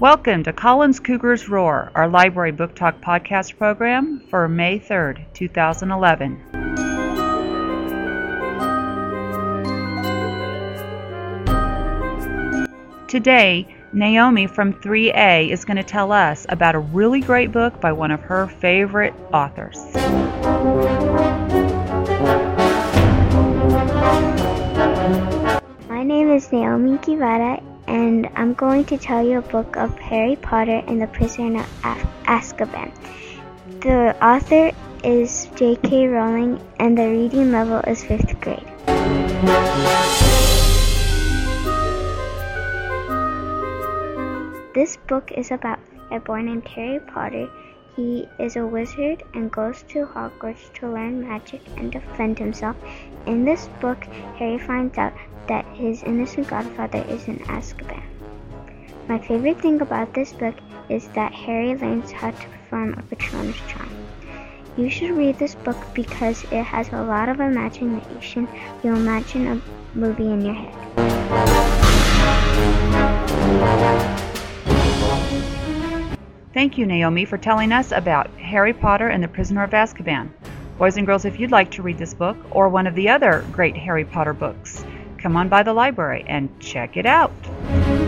Welcome to Collins Cougars Roar, our library book talk podcast program for May 3rd, 2011. Today, Naomi from 3A is going to tell us about a really great book by one of her favorite authors. Naomi Guevara, and I'm going to tell you a book of Harry Potter and the Prisoner of Azkaban. The author is J.K. Rowling, and the reading level is fifth grade. This book is about a boy named Harry Potter. He is a wizard and goes to Hogwarts to learn magic and defend himself. In this book, Harry finds out that his innocent godfather is in Azkaban. My favorite thing about this book is that Harry learns how to perform a Patronus charm. You should read this book because it has a lot of imagination. You'll imagine a movie in your head. Thank you, Naomi, for telling us about Harry Potter and the Prisoner of Azkaban. Boys and girls, if you'd like to read this book or one of the other great Harry Potter books, come on by the library and check it out.